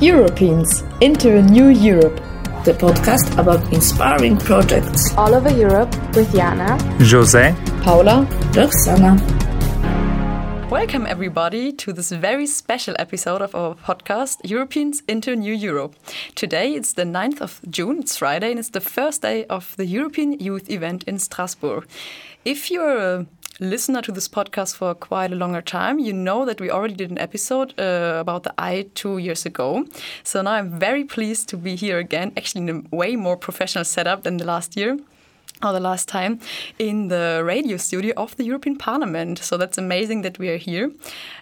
Europeans into a New Europe. The podcast about inspiring projects all over Europe with Jana, Jose, Paula, Roxana. Welcome, everybody, to this very special episode of our podcast, Europeans into a New Europe. Today it's the 9th of June, it's Friday, and it's the first day of the European Youth event in Strasbourg. If you're a listener to this podcast for quite a longer time, you know that we already did an episode uh, about the EYE two years ago. So now I'm very pleased to be here again, actually in a way more professional setup than the last year or the last time in the radio studio of the European Parliament. So that's amazing that we are here.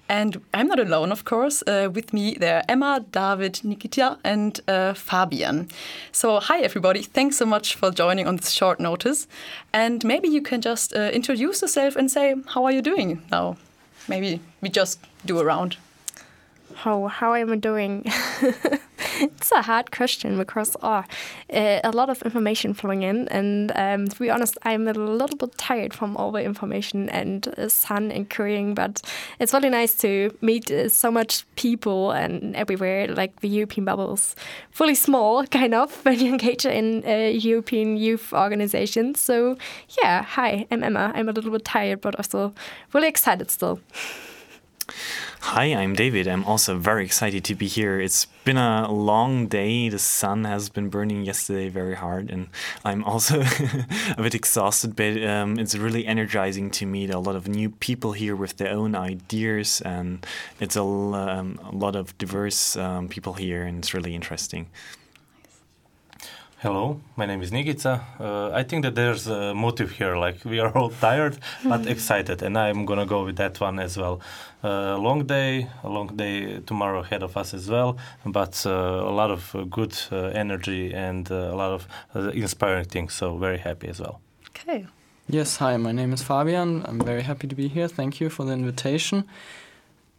And I'm not alone, of course. Uh, with me, there are Emma, David, Nikita, and uh, Fabian. So, hi, everybody. Thanks so much for joining on this short notice. And maybe you can just uh, introduce yourself and say, how are you doing now? Maybe we just do a round. How, how am I doing? it's a hard question because oh, uh, a lot of information flowing in, and um, to be honest, I'm a little bit tired from all the information and uh, sun and currying. But it's really nice to meet uh, so much people and everywhere. Like the European bubbles, fully small, kind of when you engage in uh, European youth organizations. So yeah, hi, I'm Emma. I'm a little bit tired, but also really excited still. Hi, I'm David. I'm also very excited to be here. It's been a long day. The sun has been burning yesterday very hard, and I'm also a bit exhausted, but um, it's really energizing to meet a lot of new people here with their own ideas, and it's a, um, a lot of diverse um, people here, and it's really interesting. Hello, my name is Nikita. Uh, I think that there's a motive here, like we are all tired but excited, and I'm gonna go with that one as well. A uh, long day, a long day tomorrow ahead of us as well, but uh, a lot of uh, good uh, energy and uh, a lot of inspiring things. So very happy as well. Okay. Yes, hi. My name is Fabian. I'm very happy to be here. Thank you for the invitation.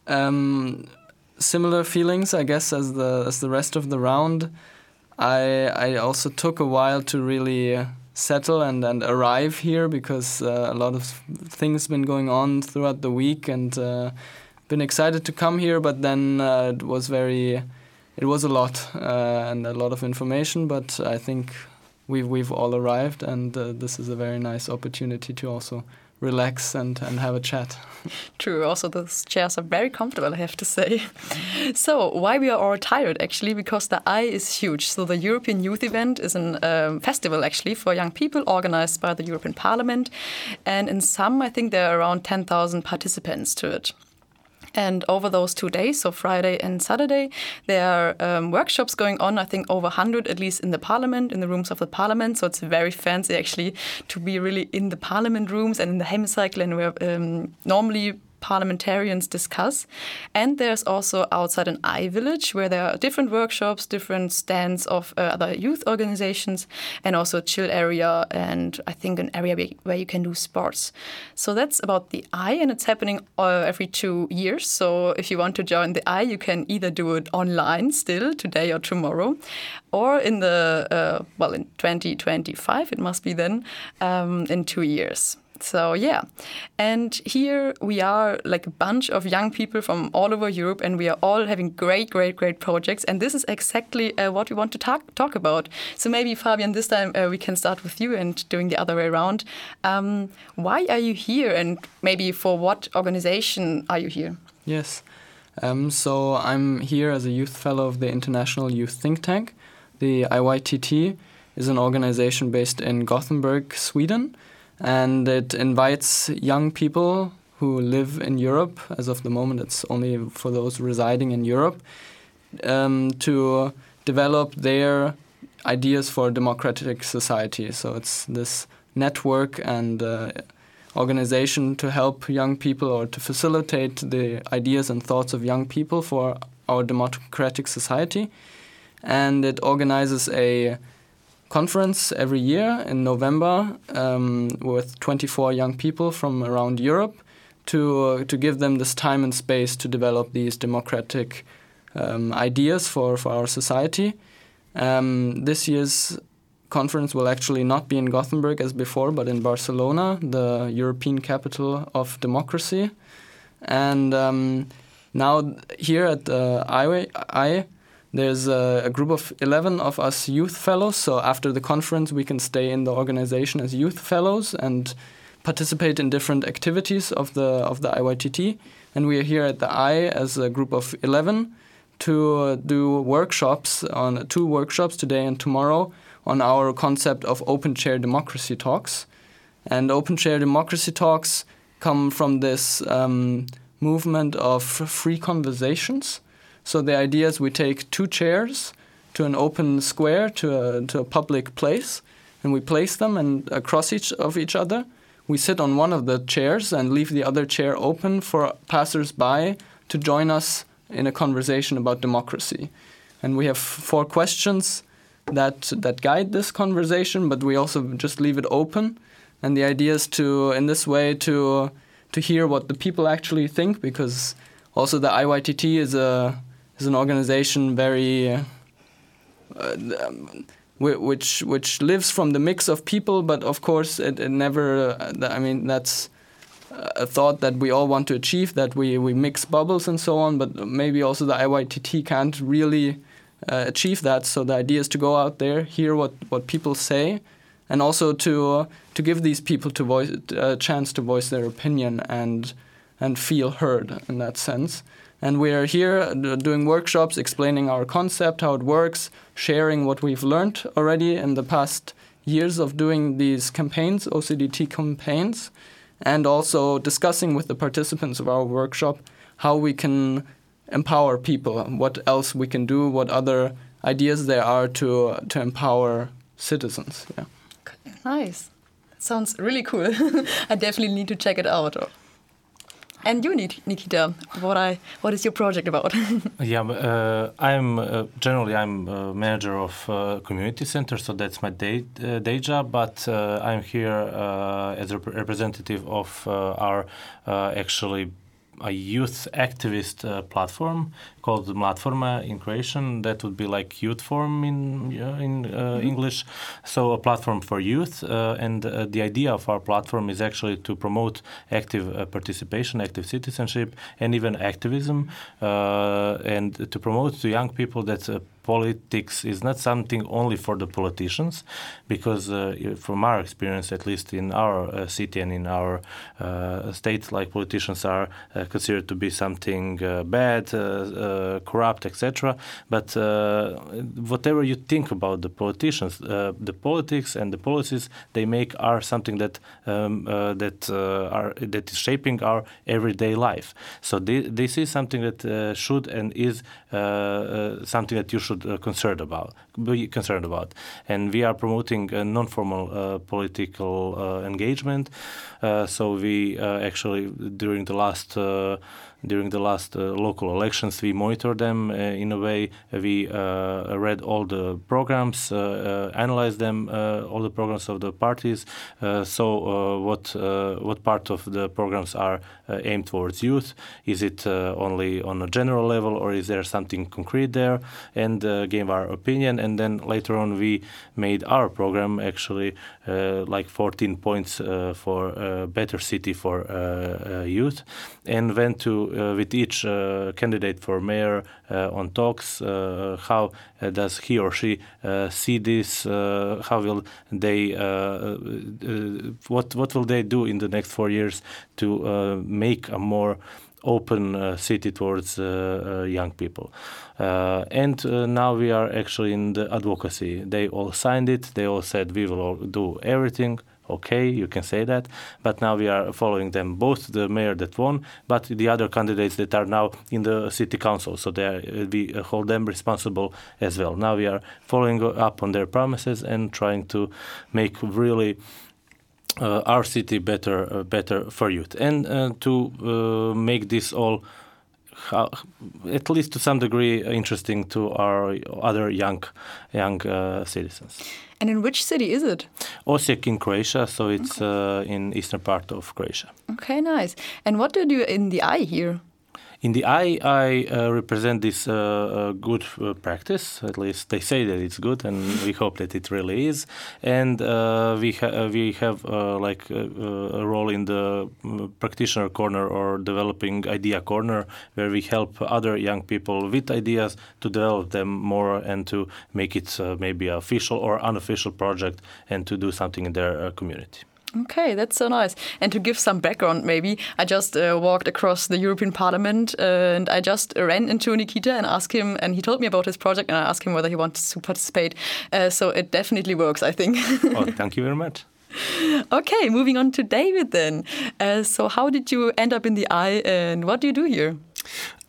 Um, similar feelings, I guess, as the as the rest of the round. I I also took a while to really settle and, and arrive here because uh, a lot of things been going on throughout the week and uh, been excited to come here but then uh, it was very it was a lot uh, and a lot of information but I think we've we've all arrived and uh, this is a very nice opportunity to also relax and, and have a chat. True. Also, those chairs are very comfortable, I have to say. So, why we are all tired actually? Because the EYE is huge. So, the European Youth Event is a um, festival actually for young people organized by the European Parliament. And in some, I think there are around 10,000 participants to it. And over those two days, so Friday and Saturday, there are um, workshops going on, I think over 100 at least in the parliament, in the rooms of the parliament. So it's very fancy actually to be really in the parliament rooms and in the hemicycle and where um, normally parliamentarians discuss. And there's also outside an EYE village where there are different workshops, different stands of uh, other youth organizations, and also a chill area and I think an area where you can do sports. So that's about the EYE, and it's happening uh, every two years. So if you want to join the EYE, you can either do it online still today or tomorrow, or in the uh, well in 2025 it must be then um, in two years. So yeah, and here we are like a bunch of young people from all over Europe, and we are all having great, great, great projects. And this is exactly uh, what we want to talk talk about. So maybe Fabian, this time uh, we can start with you and doing the other way around. Um, why are you here, and maybe for what organization are you here? Yes, um, so I'm here as a youth fellow of the International Youth Think Tank. The IYTT is an organization based in Gothenburg, Sweden and it invites young people who live in Europe. As of the moment, it's only for those residing in Europe um, to develop their ideas for a democratic society. So it's this network and uh, organization to help young people or to facilitate the ideas and thoughts of young people for our democratic society. And it organizes a conference every year in November um, with 24 young people from around Europe to uh, to give them this time and space to develop these democratic um, ideas for, for our society. Um, this year's conference will actually not be in Gothenburg as before, but in Barcelona, the European capital of democracy. And um, now here at the EYE, I there's a, a, group of 11 of us youth fellows. So after the conference, we can stay in the organization as youth fellows and participate in different activities of the of the IYTT. And we are here at the EYE as a group of 11 to do workshops on two workshops today and tomorrow on our concept of open chair democracy talks. And open chair democracy talks come from this um, movement of free conversations so the idea is we take two chairs to an open square, to a, to a public place, and we place them and across each of each other. We sit on one of the chairs and leave the other chair open for passers-by to join us in a conversation about democracy. And we have four questions that that guide this conversation, but we also just leave it open. And the idea is to, in this way, to to hear what the people actually think, because also the IYTT is a is an organization very uh, um, which which lives from the mix of people, but of course it, it never. Uh, I mean that's a thought that we all want to achieve that we we mix bubbles and so on, but maybe also the IYTT can't really uh, achieve that. So the idea is to go out there, hear what what people say, and also to uh, to give these people to voice a chance to voice their opinion and and feel heard in that sense. And we are here uh, doing workshops, explaining our concept, how it works, sharing what we've learned already in the past years of doing these campaigns, OCDT campaigns, and also discussing with the participants of our workshop how we can empower people, what else we can do, what other ideas there are to to empower citizens. Yeah. Nice. Sounds really cool. I definitely need to check it out. And you, Nikita, what I what is your project about? yeah, uh, I'm uh, generally I'm a manager of uh, community center, so that's my day uh, day job. But uh, I'm here uh, as a representative of our actually a youth activist uh, platform called Platforma in Croatian. That would be like youth forum in uh, in uh, mm-hmm. English. So a platform for youth, uh, and uh, the idea of our platform is actually to promote active uh, participation, active citizenship, and even activism, and to promote to young people that politics is not something only for the politicians, because uh, from our experience, at least in our uh, city and in our uh, state, like politicians are uh, considered to be something uh, bad, uh, corrupt, etc. But whatever you think about the politicians, the politics and the policies they make are something that um, that are that is shaping our everyday life. So th this is something that should and is something that you should concerned about, be concerned about. And we are promoting a non-formal uh, political uh, engagement. so we actually during the last during the last uh, local elections. We monitor them uh, in a way. We uh, read all the programs, uh, uh, analyzed them, uh, all the programs of the parties. so what what part of the programs are aimed towards youth? Is it only on a general level, or is there something concrete there? And gave our opinion. And then later on, we made our program actually like 14 points for a better city for youth, and went to uh, with each uh, candidate for mayor uh, on talks. how does he or she see this? how will they? what what will they do in the next four years to make a more open uh, city towards uh, uh, young people. and now we are actually in the advocacy. They all signed it. They all said we will do everything okay, you can say that. But now we are following them, both the mayor that won, but the other candidates that are now in the city council. So are, we hold them responsible as well. Now we are following up on their promises and trying to make really. Uh, our city better, uh, better for youth, and uh, to uh, make this all how, at least to some degree, interesting to our other young young uh, citizens. And in which city is it? Osijek in Croatia, so it's okay. uh, in eastern part of Croatia. Okay, nice. And what do you do in the EYE here? In the EYE, I uh, represent this uh, uh, good uh, practice. At least they say that it's good, and we hope that it really is. And uh, we ha- we have like a role in the practitioner corner or developing idea corner, where we help other young people with ideas to develop them more and to make it maybe official or unofficial project and to do something in their community. Okay, that's so nice. And to give some background, maybe I just uh, walked across the European Parliament uh, and I just ran into Nikita and asked him, and he told me about his project, and I asked him whether he wants to participate. Uh, so it definitely works, I think. oh, thank you very much. Okay, moving on to David then. Uh, so, how did you end up in the EYE, and what do you do here?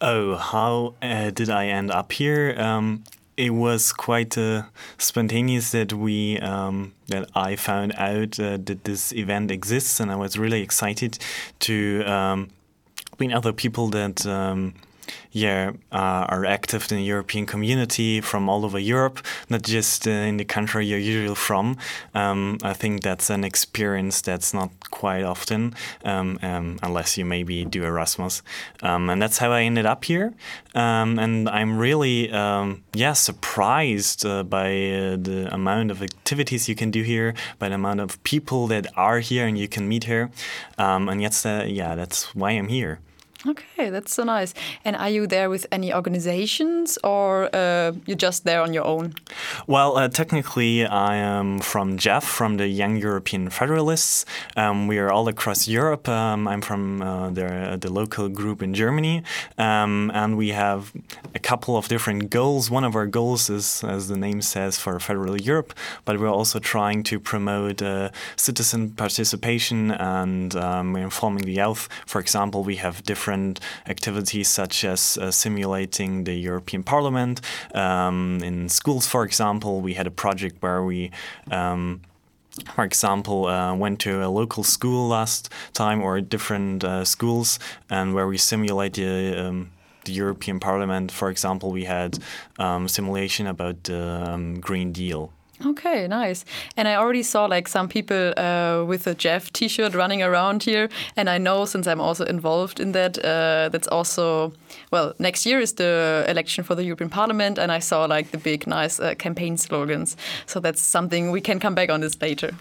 Oh, how uh, did I end up here? Um, it was quite uh, spontaneous that we um, that I found out uh, that this event exists, and I was really excited to um, meet other people that um, yeah, uh, are active in the European community from all over Europe, not just uh, in the country you're usually from. Um, I think that's an experience that's not quite often, um, um, unless you maybe do Erasmus. Um, and that's how I ended up here. Um, and I'm really, um, yeah, surprised uh, by uh, the amount of activities you can do here, by the amount of people that are here and you can meet here. and yes, uh, yeah, that's why I'm here. Okay, that's so nice. And are you there with any organizations or uh, you're just there on your own? Well, uh, technically, I am from JEF, from the Young European Federalists. Um, we are all across Europe. Um, I'm from uh, the, the local group in Germany. Um, and we have a couple of different goals. One of our goals is, as the name says, for Federal Europe, but we're also trying to promote uh, citizen participation and um, informing the youth. For example, we have different different activities such as uh, simulating the European Parliament. Um, in schools, for example, we had a project where we um, for example, uh, went to a local school last time or different uh, schools and where we simulate the, um, the European Parliament. For example, we had um, simulation about the um, Green Deal. Okay, nice. And I already saw like some people uh, with a JEF T-shirt running around here, and I know since I'm also involved in that, uh, that's also well. Next year is the election for the European Parliament, and I saw like the big, nice uh, campaign slogans. So that's something we can come back on this later.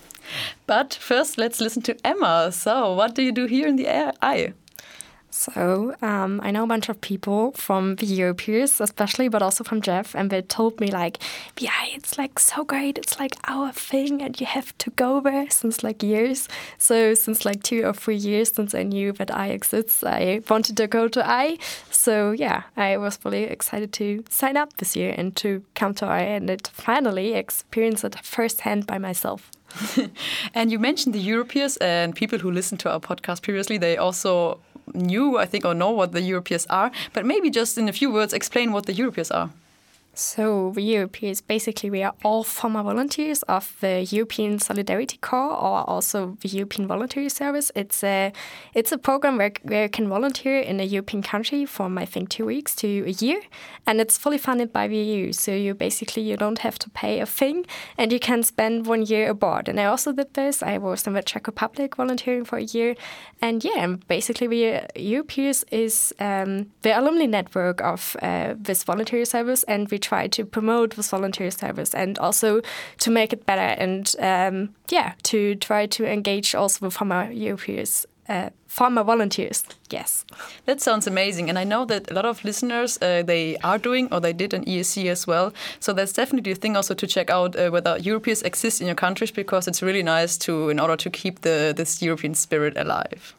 But first, let's listen to Emma. So, what do you do here in the EYE? So um, I know a bunch of people from the EuroPeers, especially, but also from JEF, and they told me like, yeah, it's like so great. It's like our thing, and you have to go there since like years. So since like two or three years since I knew that EYE exists, I wanted to go to EYE. So yeah, I was really excited to sign up this year and to come to EYE and it finally experience it firsthand by myself. and you mentioned the EuroPeers and people who listened to our podcast previously, they also knew, I think, or know what the EuroPeers are. But maybe just in a few words, explain what the EuroPeers are. So the EuroPeers, basically, we are all former volunteers of the European Solidarity Corps or also the European Voluntary Service. It's a it's a program where, where you can volunteer in a European country from I think two weeks to a year, and it's fully funded by the EU. So you basically you don't have to pay a thing, and you can spend one year abroad. And I also did this. I was in the Czech Republic volunteering for a year, and yeah, basically the EuroPeers is um, the alumni network of uh, this voluntary service, and we try to promote this volunteer service and also to make it better and um, yeah, to try to engage also with former Europeans. Uh, farmer volunteers. Yes, that sounds amazing, and I know that a lot of listeners uh, they are doing or they did an ESC as well. So that's definitely a thing also to check out uh, whether EuroPeers exist in your countries because it's really nice to in order to keep the this European spirit alive.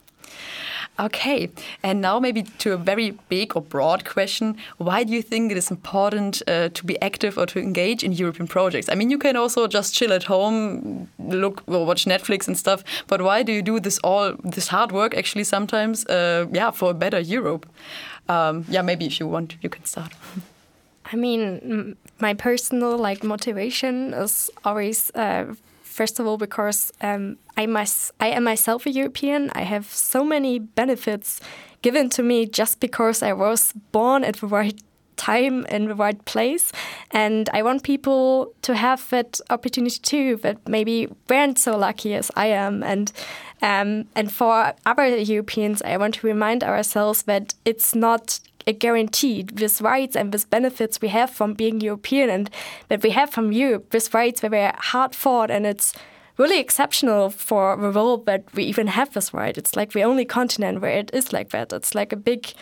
Okay, and now maybe to a very big or broad question: Why do you think it is important uh, to be active or to engage in European projects? I mean, you can also just chill at home, look or watch Netflix and stuff. But why do you do this all this hard work actually sometimes? Uh, yeah, for a better Europe. Um, yeah, maybe if you want, you can start. I mean, my personal like motivation is always uh, First of all, because um, I, I am myself a European. I have so many benefits given to me just because I was born at the right time in the right place. And I want people to have that opportunity too, that maybe weren't so lucky as I am. And um, and for other Europeans, I want to remind ourselves that it's not guaranteed these rights and these benefits we have from being European and that we have from Europe, these rights that were hard fought and it's really exceptional for the world that we even have this right. It's like the only continent where it is like that. It's like a big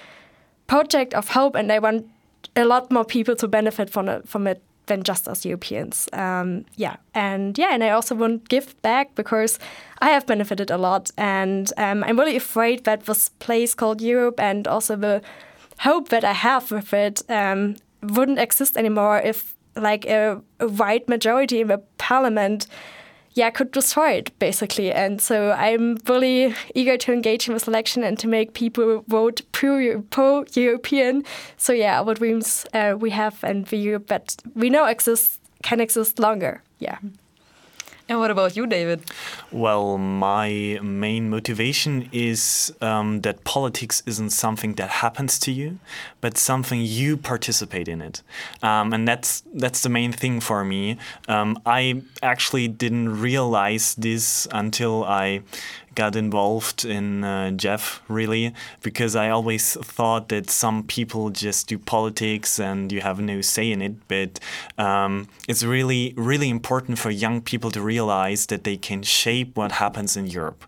project of hope, and I want a lot more people to benefit from it, from it than just us Europeans. Um, yeah, and yeah, and I also want to give back because I have benefited a lot, and um, I'm really afraid that this place called Europe and also the hope that I have with it um, wouldn't exist anymore if like a, a majority in the parliament yeah, could destroy it basically. And so I'm really eager to engage in this election and to make people vote pro-European. So yeah, what dreams uh, we have and the Europe that we know exists can exist longer. Yeah. And what about you, David? Well, my main motivation is um, that politics isn't something that happens to you, but something you participate in it, um, and that's that's the main thing for me. Um, I actually didn't realize this until I got involved in uh, JEF really because I always thought that some people just do politics and you have no say in it. But um, it's really, really important for young people to realize that they can shape what happens in Europe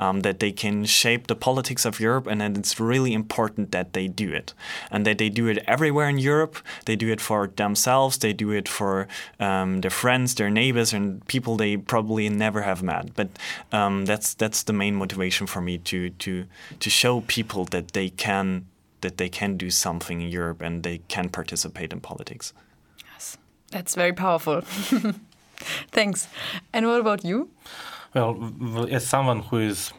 um, that they can shape the politics of Europe, and that it's really important that they do it, and that they do it everywhere in Europe. They do it for themselves, they do it for um, their friends, their neighbors, and people they probably never have met. But um, that's that's the main motivation for me to to to show people that they can that they can do something in Europe and they can participate in politics. Yes, that's very powerful. Thanks. And what about you? Well, as someone who is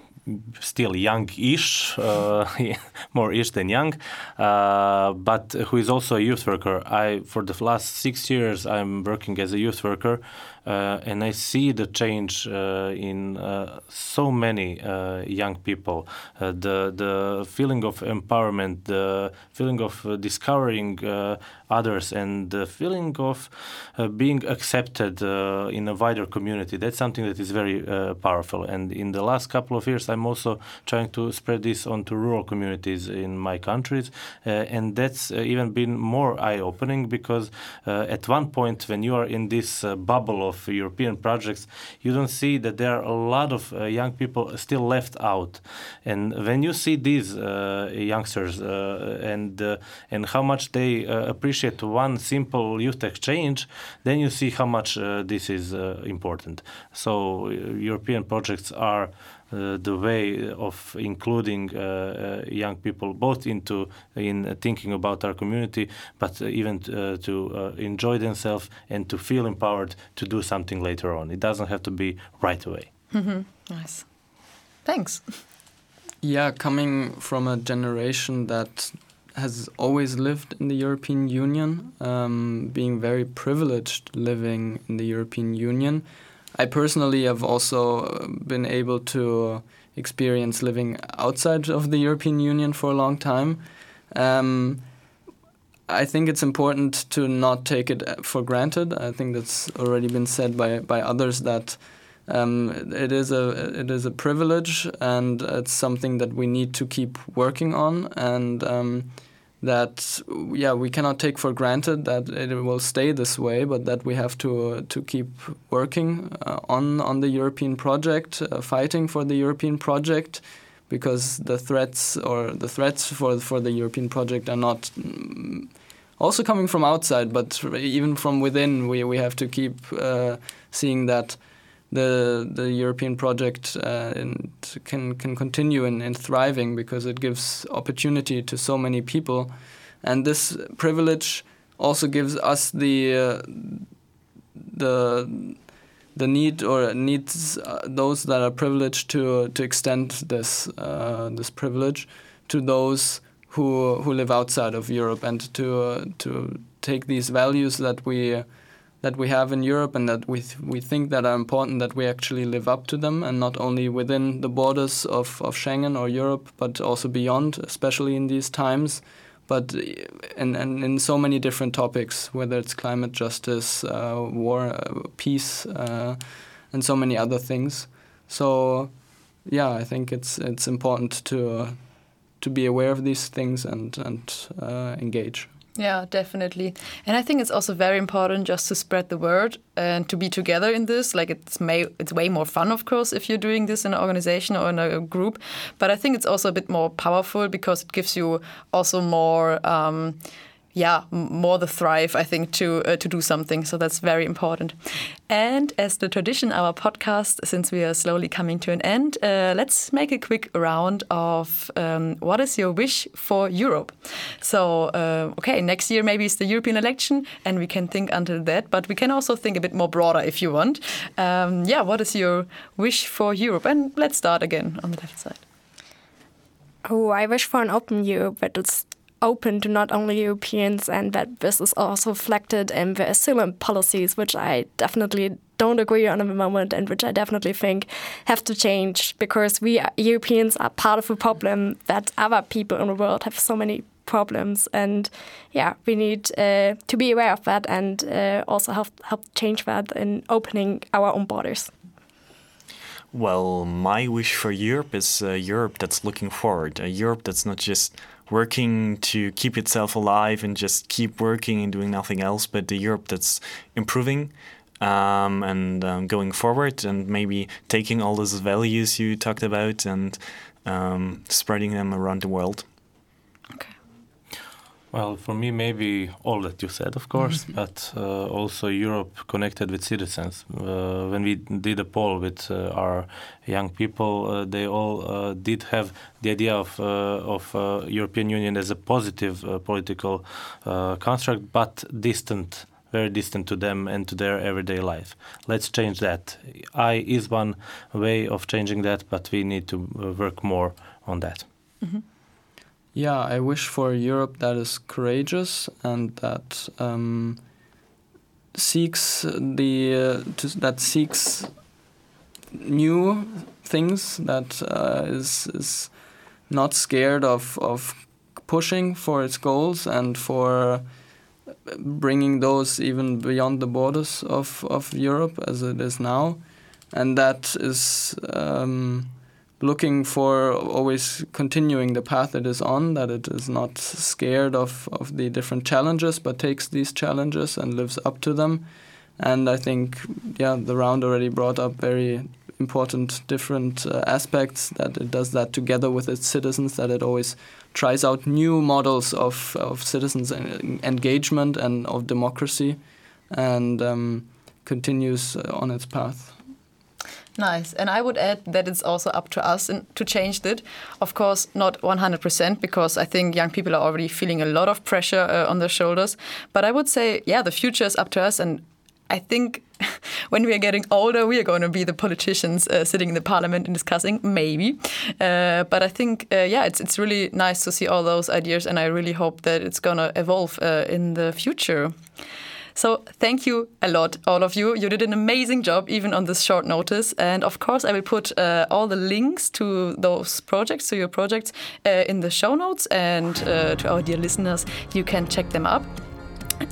still young-ish, uh, more ish than young, uh, but who is also a youth worker. I, for the last six years, I'm working as a youth worker, uh, and I see the change uh, in uh, so many uh, young people. Uh, the the feeling of empowerment, the feeling of uh, discovering uh, others, and the feeling of being accepted in a wider community. That's something that is very powerful. And in the last couple of years, I'm also trying to spread this onto rural communities in my countries, and that's even been more eye-opening because at one point when you are in this bubble of of European projects, you don't see that there are a lot of uh, young people still left out. And when you see these uh, youngsters uh, and uh, and how much they uh, appreciate one simple youth exchange, then you see how much this is important. So European projects are the way of including uh, uh, young people both into in thinking about our community, but even to enjoy themselves and to feel empowered to do something later on. It doesn't have to be right away. Mm-hmm. Nice. Thanks. Yeah, coming from a generation that has always lived in the European Union, um, being very privileged living in the European Union, I personally have also uh, been able to experience living outside of the European Union for a long time. Um, I think it's important to not take it for granted. I think that's already been said by by others that um, it is a it is a privilege and it's something that we need to keep working on and. Um, that yeah we cannot take for granted that it will stay this way, but that we have to uh, to keep working uh, on on the European project, uh, fighting for the European project, because the threats or the threats for for the European project are not. Mm, also coming from outside, but even from within, we, we have to keep uh, seeing that the the European project uh, can can continue in, in thriving because it gives opportunity to so many people, and this privilege also gives us the uh, the the need or needs uh, those that are privileged to to extend this uh, this privilege to those who who live outside of Europe and to uh, to take these values that we that we have in Europe and that we th we think that are important that we actually live up to them and not only within the borders of, of Schengen or Europe but also beyond, especially in these times but and, and in so many different topics, whether it's climate justice, uh, war, uh, peace, uh, and so many other things. So, yeah, I think it's it's important to to be aware of these things and and uh, engage. Yeah, definitely. And I think it's also very important just to spread the word and to be together in this. Like it's may it's way more fun, of course, if you're doing this in an organization or in a group. But I think it's also a bit more powerful because it gives you also more. Um, yeah, more the thrive, I think, to uh, to do something. So that's very important. And as the tradition, our podcast, since we are slowly coming to an end, uh, let's make a quick round of um, what is your wish for Europe. So, uh, okay, next year maybe it's the European election, and we can think until that. But we can also think a bit more broader if you want. Um, yeah, what is your wish for Europe? And let's start again on the left side. Oh, I wish for an open Europe, but it's open to not only Europeans and that this is also reflected in the asylum policies, which I definitely don't agree on at the moment and which I definitely think have to change because we Europeans are part of the problem that other people in the world have so many problems and yeah we need uh, to be aware of that and uh, also help help change that in opening our own borders. Well, my wish for Europe is a Europe that's looking forward, a Europe that's not just working to keep itself alive and just keep working and doing nothing else, but the Europe that's improving um, and um, going forward and maybe taking all those values you talked about and um, spreading them around the world. Well, for me, maybe all that you said, of course, mm -hmm. but uh, also Europe connected with citizens. Uh, when we did a poll with uh, our young people, uh, they all uh, did have the idea of uh, of European Union as a positive political construct, but distant, very distant to them and to their everyday life. Let's change that. EYE is one way of changing that, but we need to work more on that. Mm -hmm. Yeah, I wish for a Europe that is courageous and that um, seeks the uh, to, that seeks new things that uh, is is not scared of of pushing for its goals and for bringing those even beyond the borders of of Europe as it is now, and that is. Um, looking for always continuing the path it is on, that it is not scared of, of the different challenges, but takes these challenges and lives up to them. And I think, yeah, the round already brought up very important different uh, aspects that it does that together with its citizens, that it always tries out new models of, of citizens engagement and of democracy and um, continues on its path. Nice. And I would add that it's also up to us to change it. Of course, not 100%, because I think young people are already feeling a lot of pressure uh, on their shoulders. But I would say, yeah, the future is up to us. And I think when we are getting older, we are going to be the politicians uh, sitting in the parliament and discussing, maybe. Uh, but I think, uh, yeah, it's, it's really nice to see all those ideas. And I really hope that it's going to evolve uh, in the future. So thank you a lot, all of you. You did an amazing job, even on this short notice. And of course, I will put uh, all the links to those projects, to your projects, uh, in the show notes. And uh, to our dear listeners, you can check them up.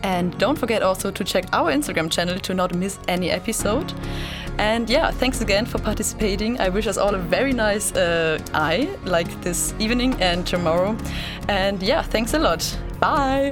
And don't forget also to check our Instagram channel to not miss any episode. And yeah, thanks again for participating. I wish us all a very nice uh, EYE, like this evening and tomorrow. And yeah, thanks a lot. Bye.